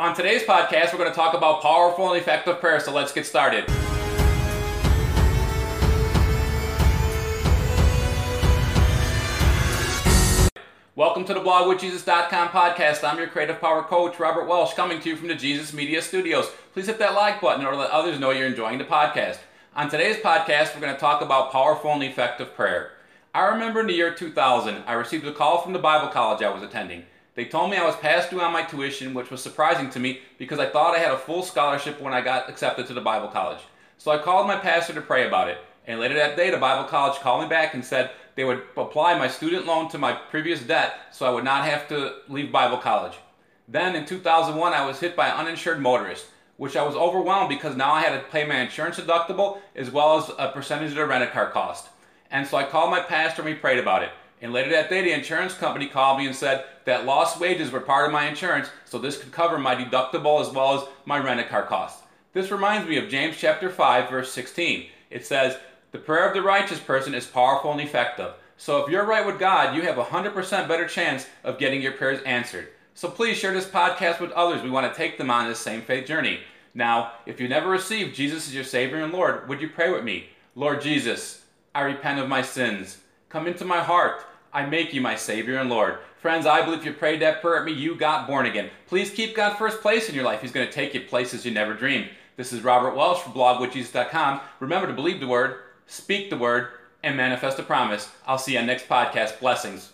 On today's podcast, we're going to talk about powerful and effective prayer, so let's get started. Welcome to the blogwithjesus.com podcast. I'm your creative power coach, Robert Welsh, coming to you from the Jesus Media Studios. Please hit that like button in order to let others know you're enjoying the podcast. On today's podcast, we're going to talk about powerful and effective prayer. I remember in the year 2000, I received a call from the Bible college I was attending. They told me I was past due on my tuition, which was surprising to me because I thought I had a full scholarship when I got accepted to the Bible college. So I called my pastor to pray about it. And later that day, the Bible college called me back and said they would apply my student loan to my previous debt so I would not have to leave Bible college. Then in 2001, I was hit by an uninsured motorist, which I was overwhelmed because now I had to pay my insurance deductible as well as a percentage of the rental car cost. And so I called my pastor and we prayed about it. And later that day, the insurance company called me and said that lost wages were part of my insurance, so this could cover my deductible as well as my rent a car costs. This reminds me of James chapter 5, verse 16. It says, The prayer of the righteous person is powerful and effective. So if you're right with God, you have a 100% better chance of getting your prayers answered. So please share this podcast with others. We want to take them on this same faith journey. Now, if you never received Jesus as your Savior and Lord, would you pray with me? Lord Jesus, I repent of my sins. Come into my heart. I make you my Savior and Lord. Friends, I believe if you prayed that prayer at me, you got born again. Please keep God first place in your life. He's going to take you places you never dreamed. This is Robert Welsh from blogwithjesus.com. Remember to believe the word, speak the word, and manifest a promise. I'll see you on next podcast. Blessings.